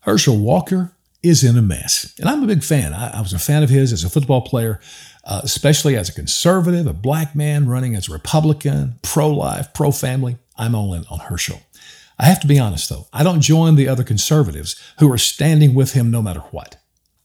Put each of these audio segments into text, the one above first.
Herschel Walker is in a mess. And I'm a big fan. I, I was a fan of his as a football player, uh, especially as a conservative, a black man running as a Republican, pro life, pro family. I'm all in on Herschel. I have to be honest, though, I don't join the other conservatives who are standing with him no matter what.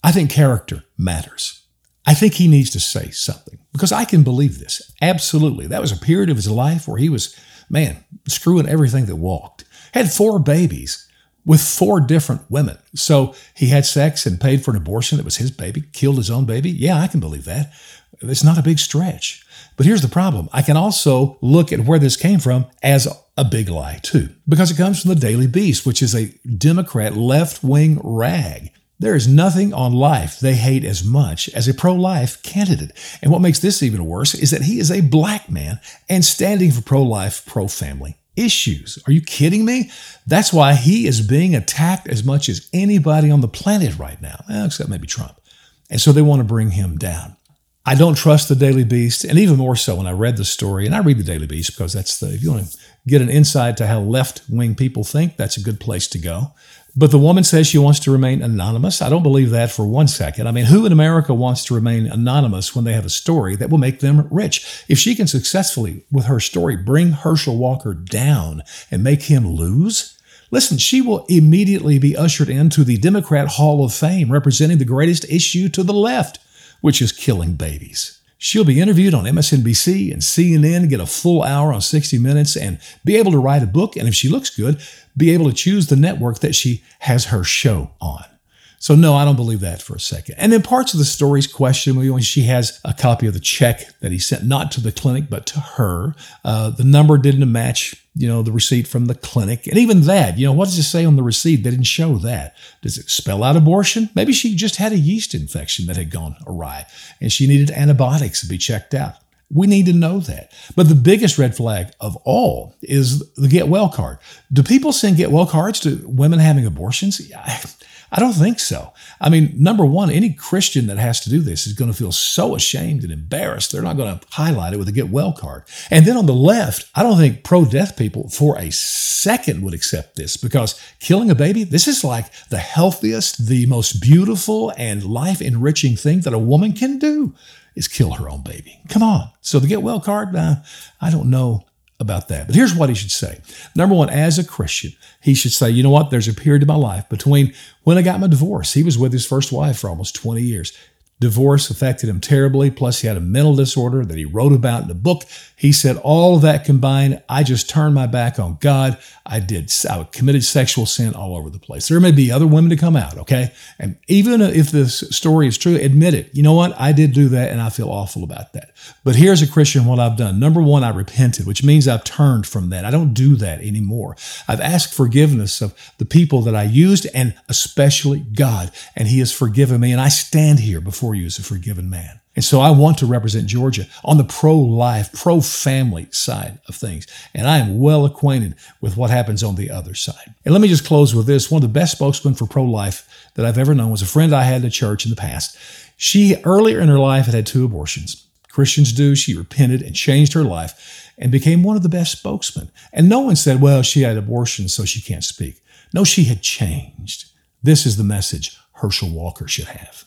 I think character matters. I think he needs to say something because I can believe this. Absolutely. That was a period of his life where he was, man, screwing everything that walked. Had four babies with four different women. So he had sex and paid for an abortion that was his baby, killed his own baby. Yeah, I can believe that. It's not a big stretch. But here's the problem I can also look at where this came from as a big lie, too, because it comes from the Daily Beast, which is a Democrat left wing rag. There is nothing on life they hate as much as a pro life candidate. And what makes this even worse is that he is a black man and standing for pro life, pro family issues. Are you kidding me? That's why he is being attacked as much as anybody on the planet right now, except maybe Trump. And so they want to bring him down. I don't trust the Daily Beast, and even more so when I read the story, and I read the Daily Beast because that's the, if you want to get an insight to how left wing people think, that's a good place to go. But the woman says she wants to remain anonymous. I don't believe that for one second. I mean, who in America wants to remain anonymous when they have a story that will make them rich? If she can successfully, with her story, bring Herschel Walker down and make him lose, listen, she will immediately be ushered into the Democrat Hall of Fame representing the greatest issue to the left, which is killing babies. She'll be interviewed on MSNBC and CNN, get a full hour on 60 Minutes, and be able to write a book. And if she looks good, be able to choose the network that she has her show on. So, no, I don't believe that for a second. And then parts of the stories question when she has a copy of the check that he sent, not to the clinic, but to her. Uh, the number didn't match, you know, the receipt from the clinic. And even that, you know, what does it say on the receipt? They didn't show that. Does it spell out abortion? Maybe she just had a yeast infection that had gone awry and she needed antibiotics to be checked out. We need to know that. But the biggest red flag of all is the get well card. Do people send get well cards to women having abortions? I don't think so. I mean, number one, any Christian that has to do this is going to feel so ashamed and embarrassed. They're not going to highlight it with a get well card. And then on the left, I don't think pro death people for a second would accept this because killing a baby, this is like the healthiest, the most beautiful, and life enriching thing that a woman can do is kill her own baby. Come on. So the get well card, uh, I don't know about that. But here's what he should say. Number one, as a Christian, he should say, you know what? There's a period in my life between when I got my divorce. He was with his first wife for almost 20 years. Divorce affected him terribly. Plus, he had a mental disorder that he wrote about in the book. He said, All of that combined, I just turned my back on God. I did, I committed sexual sin all over the place. There may be other women to come out, okay? And even if this story is true, admit it. You know what? I did do that and I feel awful about that. But here's a Christian what I've done. Number one, I repented, which means I've turned from that. I don't do that anymore. I've asked forgiveness of the people that I used and especially God, and He has forgiven me. And I stand here before you as a forgiven man. And so I want to represent Georgia on the pro life, pro family side of things. And I am well acquainted with what happens on the other side. And let me just close with this. One of the best spokesmen for pro life that I've ever known was a friend I had at church in the past. She earlier in her life had had two abortions. Christians do. She repented and changed her life and became one of the best spokesmen. And no one said, well, she had abortions, so she can't speak. No, she had changed. This is the message Herschel Walker should have.